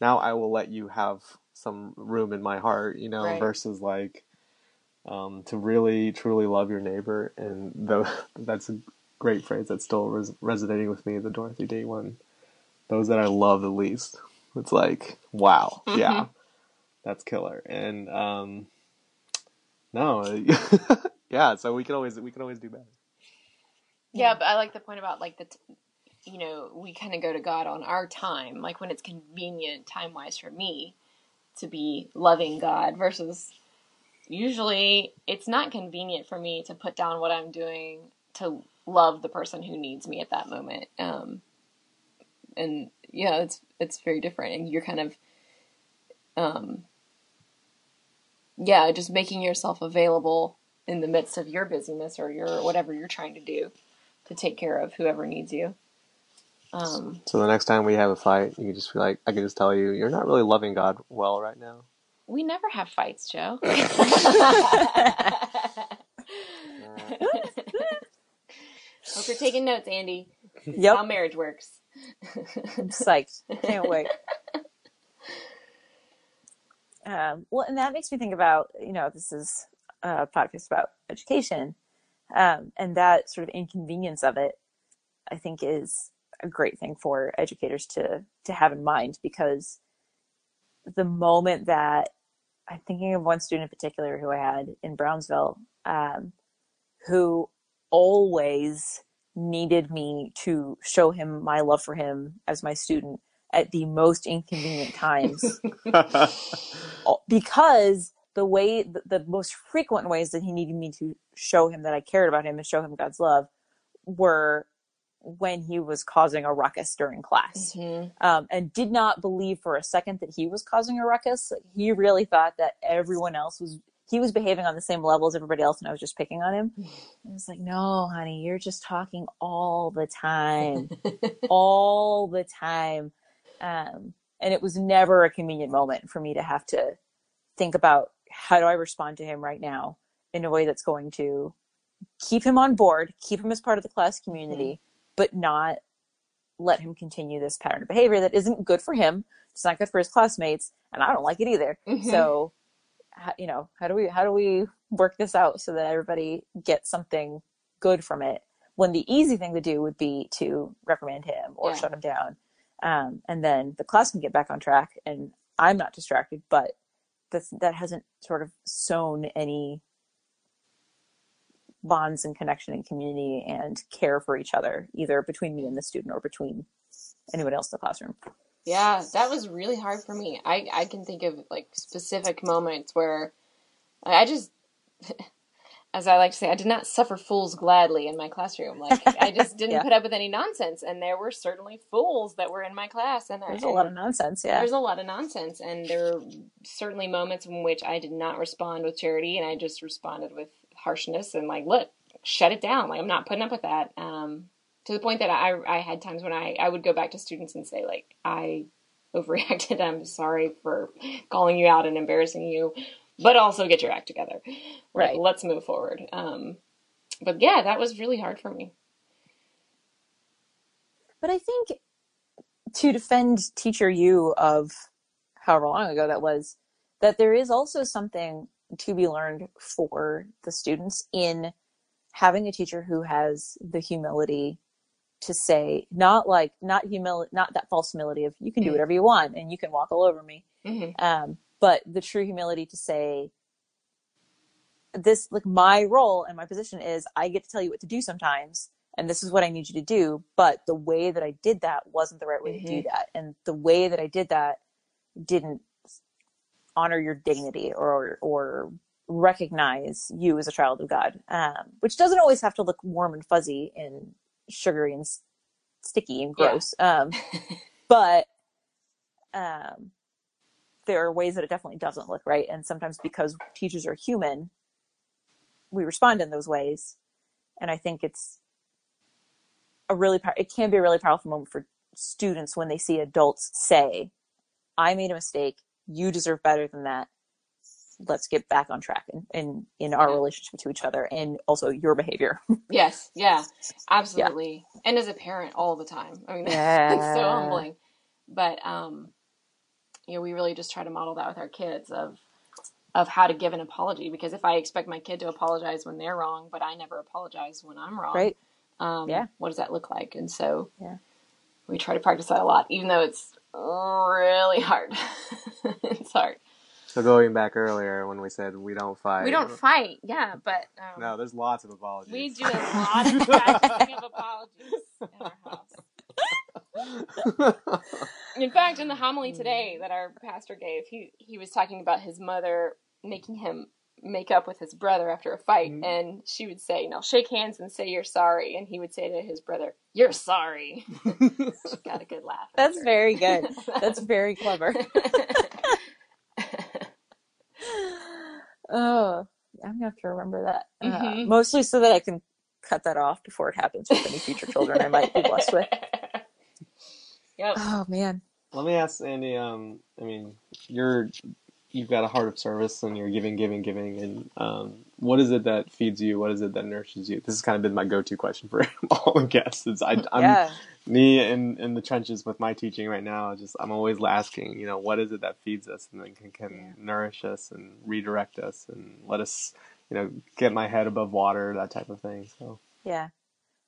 S1: now I will let you have some room in my heart, you know,
S2: Right.
S1: versus like um, to really truly love your neighbor. And though that's a great phrase that's still res- resonating with me, the Dorothy Day one. Those that I love the least. It's like, wow, yeah,
S2: Mhm.
S1: that's killer. And um, no, yeah. So we can always we can always do better.
S2: Yeah, but I like the point about like the, t- you know, we kind of go to God on our time, like when it's convenient time wise for me to be loving God versus usually it's not convenient for me to put down what I'm doing to love the person who needs me at that moment. Um, and yeah, it's it's very different, and you're kind of, um, yeah, just making yourself available in the midst of your busyness or your whatever you're trying to do to take care of whoever needs you. Um,
S1: So the next time we have a fight, you can just be like, I can just tell you, you're not really loving God well right now.
S2: we never have fights, Joe. Hope you're taking notes, Andie.
S3: Yep.
S2: How marriage works.
S3: I'm psyched. Can't wait. Um, well, and that makes me think about, you know, this is a podcast about education, um, and that sort of inconvenience of it, I think, is a great thing for educators to to have in mind because the moment that I'm thinking of one student in particular who I had in Brownsville, um, who always needed me to show him my love for him as my student at the most inconvenient times because the way the, the most frequent ways that he needed me to show him that I cared about him and show him God's love were when he was causing a ruckus during class
S2: Mhm.
S3: um, and did not believe for a second that he was causing a ruckus. He really thought that everyone else was he was behaving on the same level as everybody else, and I was just picking on him. And it's like, no, honey, you're just talking all the time, all the time. Um, and it was never a convenient moment for me to have to think about how do I respond to him right now in a way that's going to keep him on board, keep him as part of the class community, but not let him continue this pattern of behavior that isn't good for him. It's not good for his classmates, and I don't like it either.
S2: Mhm.
S3: So, you know, how do we how do we work this out so that everybody gets something good from it? When the easy thing to do would be to reprimand him or
S2: Yeah.
S3: shut him down, um, and then the class can get back on track, and I'm not distracted. But that's, that hasn't sort of sown any bonds and connection and community and care for each other, either between me and the student or between anyone else in the classroom.
S2: Yeah, that was really hard for me. I, I can think of like specific moments where I just, as I like to say, I did not suffer fools gladly in my classroom. Like I just didn't
S3: Yeah.
S2: put up with any nonsense, and there were certainly fools that were in my class, and
S3: There's
S2: I,
S3: a lot of nonsense, yeah.
S2: there's a lot of nonsense, and there were certainly moments in which I did not respond with charity, and I just responded with harshness and like, look, shut it down. Like I'm not putting up with that. Um, to the point that I I had times when I I would go back to students and say like I overreacted. I'm sorry for calling you out and embarrassing you, but also get your act together. Like,
S3: Right.
S2: Let's move forward. Um, but yeah, that was really hard for me.
S3: But I think to defend teacher you of however long ago that was, that there is also something to be learned for the students in having a teacher who has the humility to say, not like, not humility, not that false humility of you can do
S2: Mm.
S3: whatever you want and you can walk all over me.
S2: hmm
S3: Um, but the true humility to say, this, like my role and my position is I get to tell you what to do sometimes, and this is what I need you to do. But the way that I did that wasn't the right way to do that. And the way that I did that didn't honor your dignity or, or recognize you as a child of God, um, which doesn't always have to look warm and fuzzy and sugary and s- sticky and
S2: Yeah.
S3: gross. Um, but, um, there are ways that it definitely doesn't look right. And sometimes because teachers are human, we respond in those ways. And I think it's a really, it can be a really powerful moment for students when they see adults say, I made a mistake. You deserve better than that. Let's get back on track in, in, in our
S2: Yeah.
S3: relationship to each other and also your behavior.
S2: Yes, yeah, absolutely. And as a parent, all the time. I mean, it's so humbling. But um, you know, we really just try to model that with our kids of of how to give an apology. Because if I expect my kid to apologize when they're wrong, but I never apologize when I'm wrong,
S3: right?
S2: um,
S3: Yeah.
S2: what does that look like? And so,
S3: Yeah.
S2: we try to practice that a lot, even though it's really hard. it's hard.
S1: So going back earlier when we said we don't fight.
S2: We don't fight, yeah, but um,
S1: No, there's lots of apologies.
S2: we do a lot of practicing of apologies in our house. In fact, in the homily today that our pastor gave, he he was talking about his mother making him make up with his brother after a fight,
S1: Mhm.
S2: and she would say, "Now shake hands and say you're sorry," and he would say to his brother, "You're sorry." She got a good laugh.
S3: That's
S2: after.
S3: very good. That's very clever. Oh, I'm gonna have to remember that. Uh,
S2: Mhm.
S3: mostly so that I can cut that off before it happens with any future children I might be blessed with.
S2: Yep.
S3: Oh man.
S1: Let me ask Andie. Um, I mean, you're you've got a heart of service and you're giving, giving, giving. And um, what is it that feeds you? What is it that nourishes you? This has kind of been my go-to question for all the guests. Is I, I'm
S3: yeah.
S1: me in in the trenches with my teaching right now. Just I'm always asking, you know, what is it that feeds us and then can, can
S3: Yeah.
S1: nourish us and redirect us and let us, you know, get my head above water, that type of thing. So
S3: Yeah.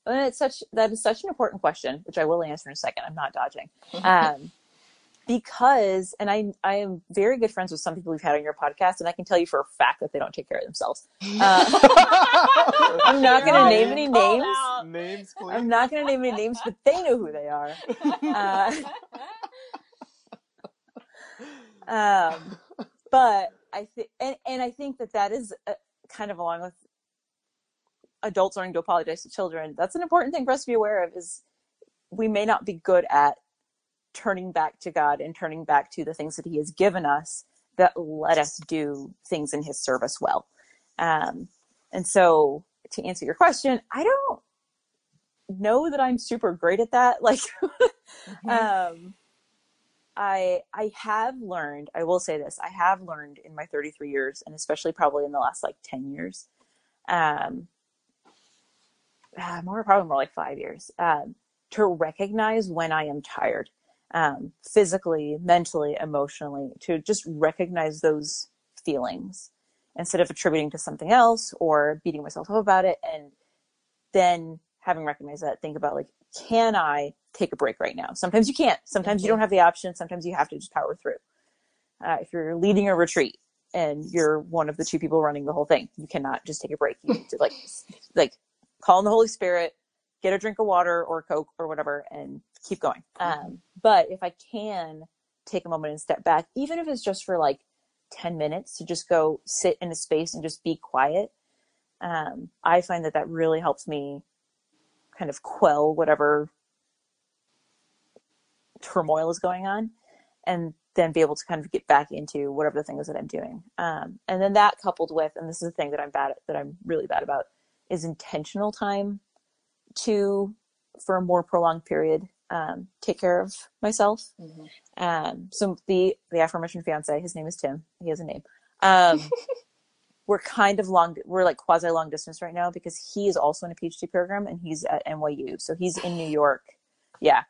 S3: And it's such that is such an important question, which I will answer in a second. I'm not dodging. Um, because and I I am very good friends with some people we've had on your podcast, and I can tell you for a fact that they don't take care of themselves. Uh, I'm not going to name any
S2: called
S3: names.
S2: out.
S1: names, please.
S3: I'm not going to name any names, but they know who they are. Uh, um, but I think, and, and I think that that is uh kind of along with adults learning to apologize to children. That's an important thing for us to be aware of. Is we may not be good at turning back to God and turning back to the things that He has given us that let us do things in His service well. Um, and so, to answer your question, I don't know that I'm super great at that. Like, um, I I have learned. I will say this: I have learned in my 33 years, and especially probably in the last like 10 years, um, uh, more probably more like five years, um, to recognize when I am tired, um, physically, mentally, emotionally, to just recognize those feelings instead of attributing to something else or beating myself up about it, and then having recognized that, think about like, can I take a break right now? Sometimes you can't. Sometimes you don't have the option. Sometimes you have to just power through. Uh, if you're leading a retreat and you're one of the two people running the whole thing, you cannot just take a break. You need to like, like call on the Holy Spirit, get a drink of water or Coke or whatever, and keep going. Um, but if I can take a moment and step back, even if it's just for like 10 minutes to just go sit in a space and just be quiet, um, I find that that really helps me kind of quell whatever turmoil is going on and then be able to kind of get back into whatever the thing is that I'm doing. Um, and then that coupled with, and this is the thing that I'm bad at, that I'm really bad about, is intentional time to, for a more prolonged period, um, take care of myself.
S2: Mhm.
S3: Um, so the, the aforementioned fiance, his name is Tim. He has a name. Um, we're kind of long, we're like quasi long distance right now because he is also in a PhD program and he's at NYU. So he's in New York. Yeah.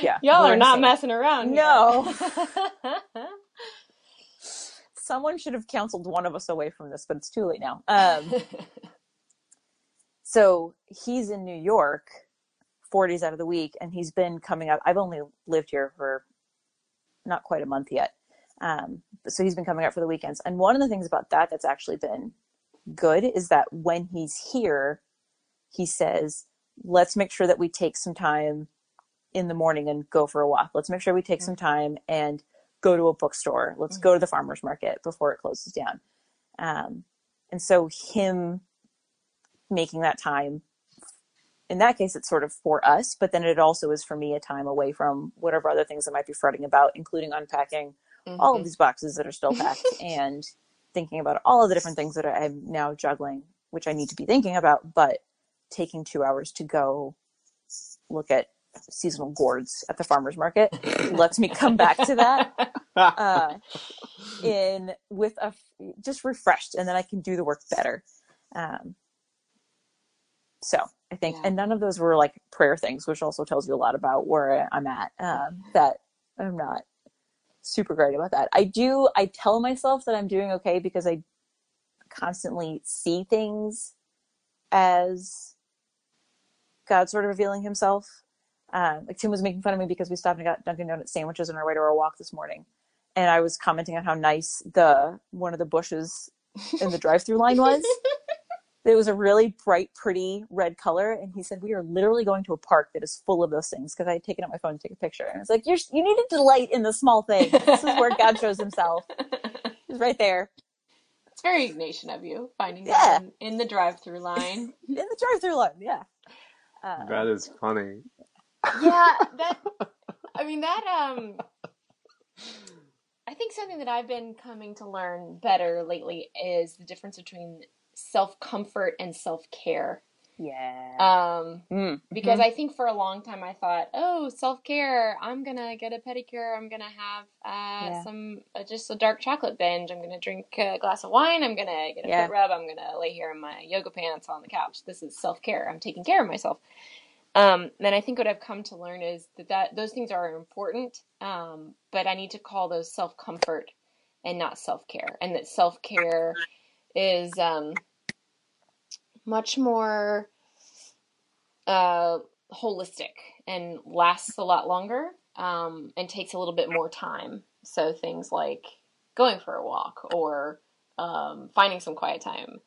S3: Yeah.
S2: Y'all
S3: we're
S2: are not messing around.
S3: No. Someone should have counseled one of us away from this, but it's too late now. Um, so he's in New York four days out of the week, and he's been coming up. I've only lived here for not quite a month yet. Um, so he's been coming up for the weekends. And one of the things about that that's actually been good is that when he's here, he says, let's make sure that we take some time in the morning and go for a walk. Let's make sure we take some time and go to a bookstore. Let's go to the farmer's market before it closes down. Um, and so him making that time in that case it's sort of for us but then it also is for me a time away from whatever other things i might be fretting about including unpacking all of these boxes that are still packed and thinking about all of the different things that i'm now juggling which i need to be thinking about but taking two hours to go look at seasonal gourds at the farmers market lets me come back to that uh, in with a just refreshed, and then I can do the work better. Um, so I think,
S2: Yeah.
S3: and none of those were like prayer things, which also tells you a lot about where I'm at. Um, that I'm not super great about that. I do. I tell myself that I'm doing okay because I constantly see things as God sort of revealing Himself. Um, like Tim was making fun of me because we stopped and got Dunkin' Donuts sandwiches on our way to our walk this morning, and I was commenting on how nice the one of the bushes in the drive-through line was. It was a really bright, pretty red color, and he said, "We are literally going to a park that is full of those things." Because I had taken out my phone to take a picture, and I was like, "You're you need to delight in the small things. This is where God shows Himself. He's right there
S2: It's very Ignatian of you, finding
S3: Yeah.
S2: God in, in the drive-through line.
S3: in the drive-through line." Yeah. Uh,
S1: that is funny.
S2: yeah, that. I mean, that. Um, I think something that I've been coming to learn better lately is the difference between self comfort and self care.
S3: Yeah.
S2: Um,
S3: Mm,
S2: because. I think for a long time I thought, oh, self care. I'm gonna get a pedicure. I'm gonna have uh,
S3: Yeah.
S2: some uh, just a dark chocolate binge. I'm gonna drink a glass of wine. I'm gonna get a
S3: Yeah.
S2: foot rub. I'm gonna lay here in my yoga pants on the couch. This is self care. I'm taking care of myself. Um, and I think what I've come to learn is that, that those things are important, um, but I need to call those self comfort and not self care. And that self care is um, much more uh, holistic and lasts a lot longer um, and takes a little bit more time. So things like going for a walk or um, finding some quiet time,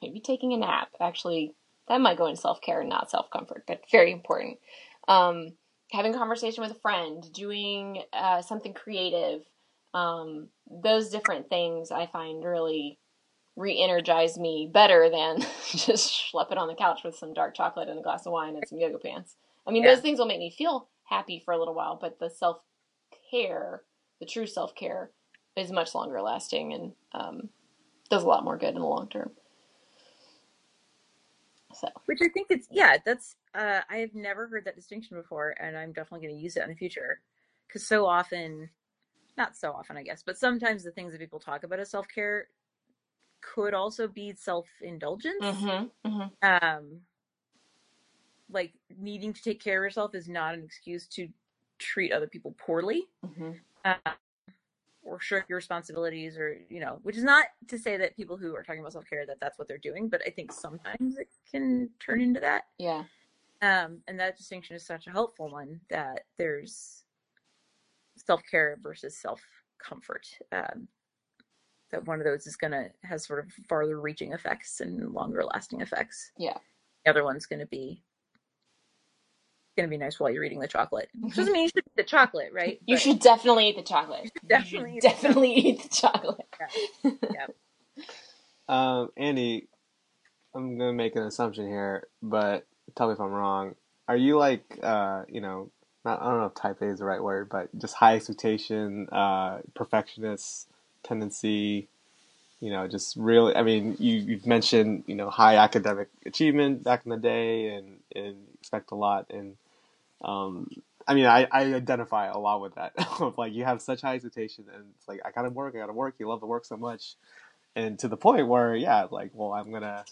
S2: maybe taking a nap. Actually, that might go in self care and not self comfort, but very important. Um, having a conversation with a friend, doing uh, something creative, um, those different things I find really re-energize me better than just schlepping on the couch with some dark chocolate and a glass of wine and some yoga pants. I mean,
S3: Yeah.
S2: those things will make me feel happy for a little while, but the self care, the true self care, is much longer lasting and um, does a lot more good in the long term. So,
S3: Which I think it's yeah, that's uh I have never heard that distinction before and I'm definitely going to use it in the future cuz so often not so often I guess, but sometimes the things that people talk about as self-care could also be self-indulgence.
S2: mm-hmm, mm-hmm.
S3: Um like needing to take care of yourself is not an excuse to treat other people poorly.
S2: Mm-hmm.
S3: Uh, or shirk your responsibilities or you know which is not to say that people who are talking about self-care that that's what they're doing but i think sometimes it can turn into that
S2: yeah,
S3: um and that distinction is such a helpful one that there's self-care versus self-comfort um that one of those is gonna has sort of farther reaching effects and longer lasting effects
S2: yeah.
S3: the other one's gonna be gonna be nice while you're eating the chocolate which doesn't mean you should eat the chocolate right
S2: You
S3: But
S2: should definitely eat the chocolate.
S3: should definitely
S2: You
S3: eat the
S2: definitely eat the chocolate.
S3: yeah
S1: Um, Andie, I'm gonna make an assumption here, but tell me if I'm wrong. Are you like, uh, you know, not, I don't know if type A is the right word, but just high expectation, uh, perfectionist tendency, you know, just really, I mean, you, you've mentioned, you know, high academic achievement back in the day and, and expect a lot. And, um, I mean, I, I identify a lot with that. of like, you have such high expectation and it's like, I gotta work, I gotta work. You love the work so much. And to the point where, yeah, like, well, I'm gonna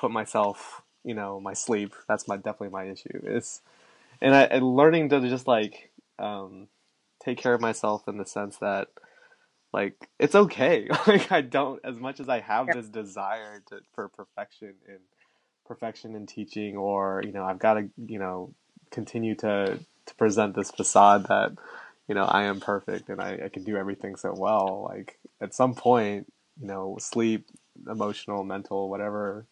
S1: put myself, you know, my sleep. That's my, definitely my issue. It's, and I, and learning to just like, um, take care of myself in the sense that, like it's okay like i don't as much as i have this desire to for perfection and perfection in teaching or you know i've got to you know continue to to present this facade that you know i am perfect and i, I can do everything so well like at some point you know sleep emotional mental whatever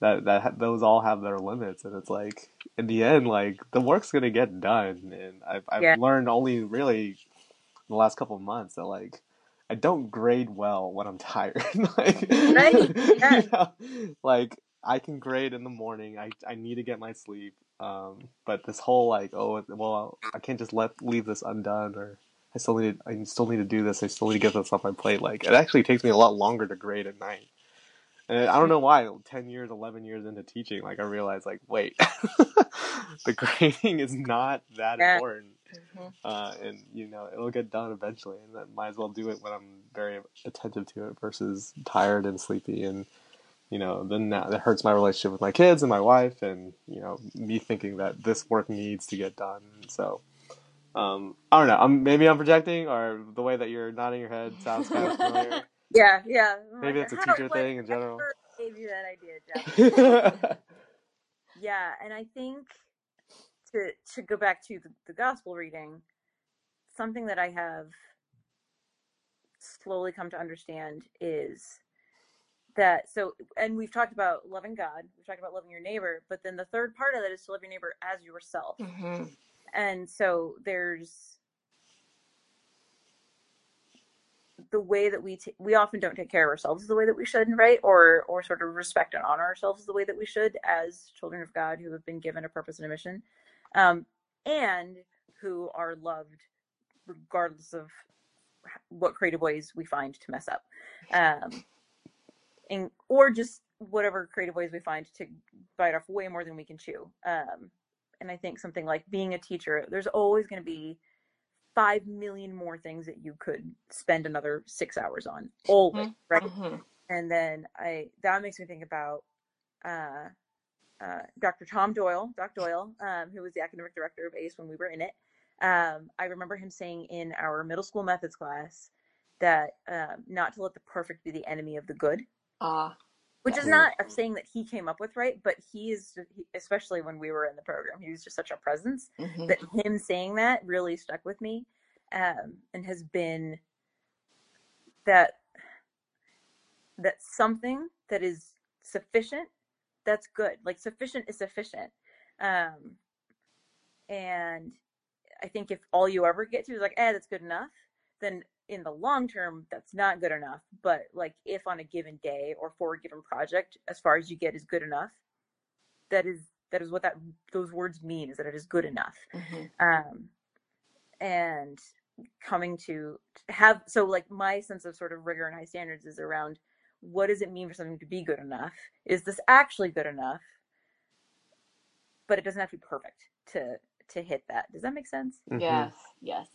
S1: that that those all have their limits and it's like in the end like the work's gonna get done and i've, I've
S3: Yeah.
S1: learned only really in the last couple of months that like I don't grade well when I'm tired. like,
S3: Right, yeah.
S1: you know, like I can grade in the morning. I I need to get my sleep. Um, but this whole like, oh well, I can't just let leave this undone, or I still need I still need to do this. I still need to get this off my plate. Like it actually takes me a lot longer to grade at night. And I don't know why. Ten years, eleven years into teaching, like I realized, like wait, the grading is not that
S3: Yeah.
S1: important Uh, and you know it'll get done eventually, and I might as well do it when I'm very attentive to it versus tired and sleepy, and you know then that, that hurts my relationship with my kids and my wife, and you know me thinking that this work needs to get done. So um, I don't know. I'm, maybe I'm projecting, or the way that you're nodding your head sounds kind of familiar.
S3: Yeah, yeah.
S1: Maybe it's a teacher thing in general.
S3: gave you that idea, Jeff? Yeah, and I think to to go back to the, the gospel reading, something that I have slowly come to understand is that so and we've talked about loving God, we've talked about loving your neighbor, but then the third part of that is to love your neighbor as yourself.
S2: Mhm.
S3: And so there's the way that we ta we often don't take care of ourselves the way that we should, right? Or or sort of respect and honor ourselves the way that we should as children of God who have been given a purpose and a mission, um, and who are loved regardless of what creative ways we find to mess up, um, and or just whatever creative ways we find to bite off way more than we can chew. Um, and I think something like being a teacher, there's always going to be five million more things that you could spend another six hours on, always, right?
S2: Mhm.
S3: And then I that makes me think about uh, uh, Dr. Tom Doyle, Doc Doyle, um, who was the academic director of ACE when we were in it. Um, I remember him saying in our middle school methods class that um, not to let the perfect be the enemy of the good
S2: Ah,
S3: which is not a saying that he came up with, right? But he is, especially when we were in the program, he was just such a presence
S2: mhm.
S3: that him saying that really stuck with me, um, and has been that that something that is sufficient, that's good. Like sufficient is sufficient, um, and I think if all you ever get to is like, eh, that's good enough, then in the long term, that's not good enough. But like if on a given day or for a given project, as far as you get is good enough, that is that is what that those words mean is that it is good enough.
S2: Mhm.
S3: Um, and coming to have so like my sense of sort of rigor and high standards is around what does it mean for something to be good enough? Is this actually good enough? But it doesn't have to be perfect to to hit that. Does that make sense?
S1: Mhm.
S2: Yes, yes.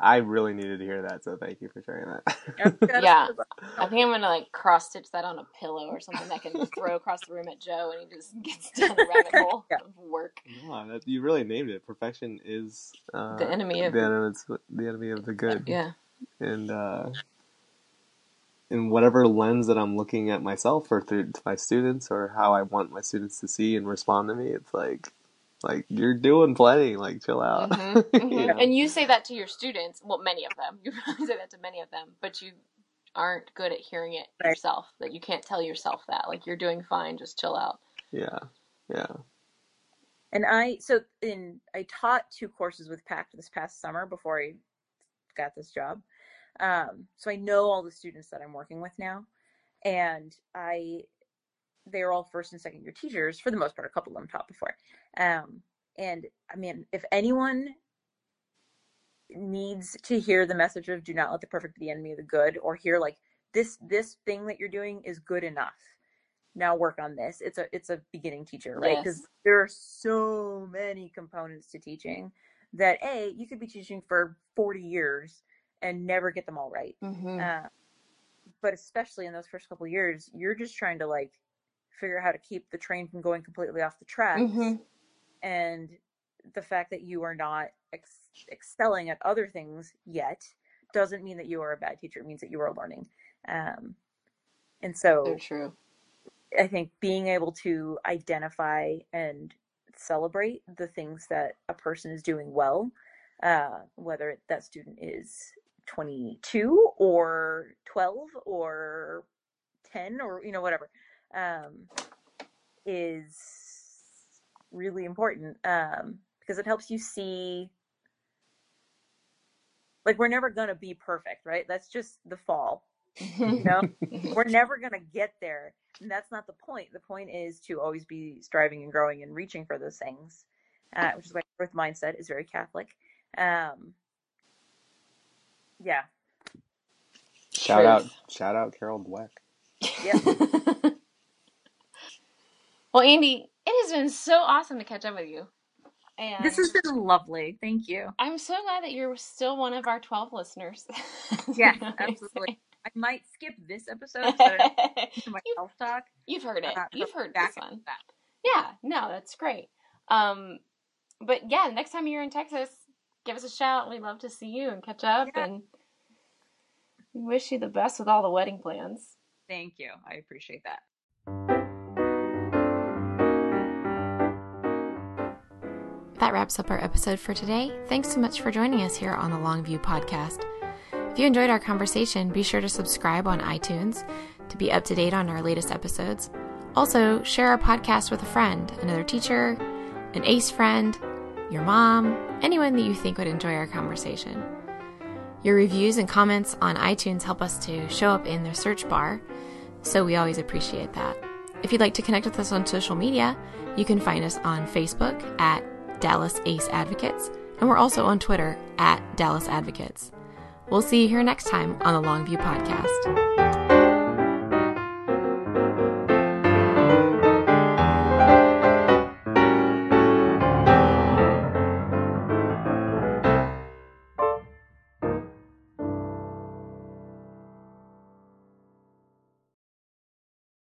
S1: I really needed to hear that, so thank you for sharing that.
S2: Yeah. I think I'm gonna like cross stitch that on a pillow or something that I can throw across the room at Joe, and he just gets down the rabbit hole
S3: Yeah.
S2: of work.
S1: No, that, you really named it. Perfection is uh,
S2: The enemy of-
S1: the enemy, the enemy of the good.
S2: Yeah.
S1: And uh, in whatever lens that I'm looking at myself or through to my students or how I want my students to see and respond to me, it's like, like you're doing plenty. Like chill out.
S2: Mhm,
S1: You
S2: mhm.
S1: know?
S2: And you say that to your students. Well, many of them. You probably say that to many of them, but you aren't good at hearing it yourself. That you can't tell yourself that. Like you're doing fine. Just chill out.
S1: yeah, yeah.
S3: And I so in I taught two courses with PACT this past summer before I got this job. Um, so I know all the students that I'm working with now, and I they are all first and second year teachers for the most part. A couple of them taught before, um, and I mean, if anyone needs to hear the message of "Do not let the perfect be the enemy of the good," or hear like this this thing that you're doing is good enough. Now work on this. It's a it's a beginning teacher, right? Because
S2: Yes.
S3: there are so many components to teaching that a you could be teaching for 40 years and never get them all right
S2: Mm-hmm.
S3: uh, but especially in those first couple years you're just trying to like figure out how to keep the train from going completely off the tracks
S2: Mhm.
S3: and the fact that you are not ex- excelling at other things yet doesn't mean that you are a bad teacher it means that you are learning um, and so
S2: So true.
S3: I think being able to identify and celebrate the things that a person is doing well, uh, whether that student is 22 or 12 or 10 or you know whatever, um, is really important um, because it helps you see. Like we're never gonna be perfect, right? That's just the fall. You know, we're never going to get there and that's not the point the point is to always be striving and growing and reaching for those things uh, which is why growth mindset is very catholic um, yeah
S1: Shout
S2: Truth.
S1: out, shout out, Carol Dweck.
S3: yeah
S2: well, Andie, it has been so awesome to catch up with you. And
S3: this has been lovely thank you
S2: I'm so glad that you're still one of our 12 listeners.
S3: yeah
S2: You know what I'm
S3: absolutely i might skip this episode
S2: saying?
S3: so I don't do my
S2: You-
S3: self talk
S2: You've heard it.
S3: uh,
S2: You've heard
S3: back
S2: this one.
S3: that.
S2: Yeah, no, that's great. Um, but yeah, next time you're in Texas, give us a shout. We'd love to see you and catch up.
S3: Yeah.
S2: And we wish you the best with all the wedding plans.
S3: thank you i appreciate that
S4: That wraps up our episode for today. Thanks so much for joining us here on the Longview Podcast. If you enjoyed our conversation, be sure to subscribe on iTunes to be up to date on our latest episodes. Also, share our podcast with a friend, another teacher, an ACE friend, your mom, anyone that you think would enjoy our conversation. Your reviews and comments on iTunes help us to show up in the search bar, so we always appreciate that. If you'd like to connect with us on social media, you can find us on Facebook at Dallas Ace Advocates, and we're also on Twitter at Dallas Advocates. We'll see you here next time on the Longview Podcast.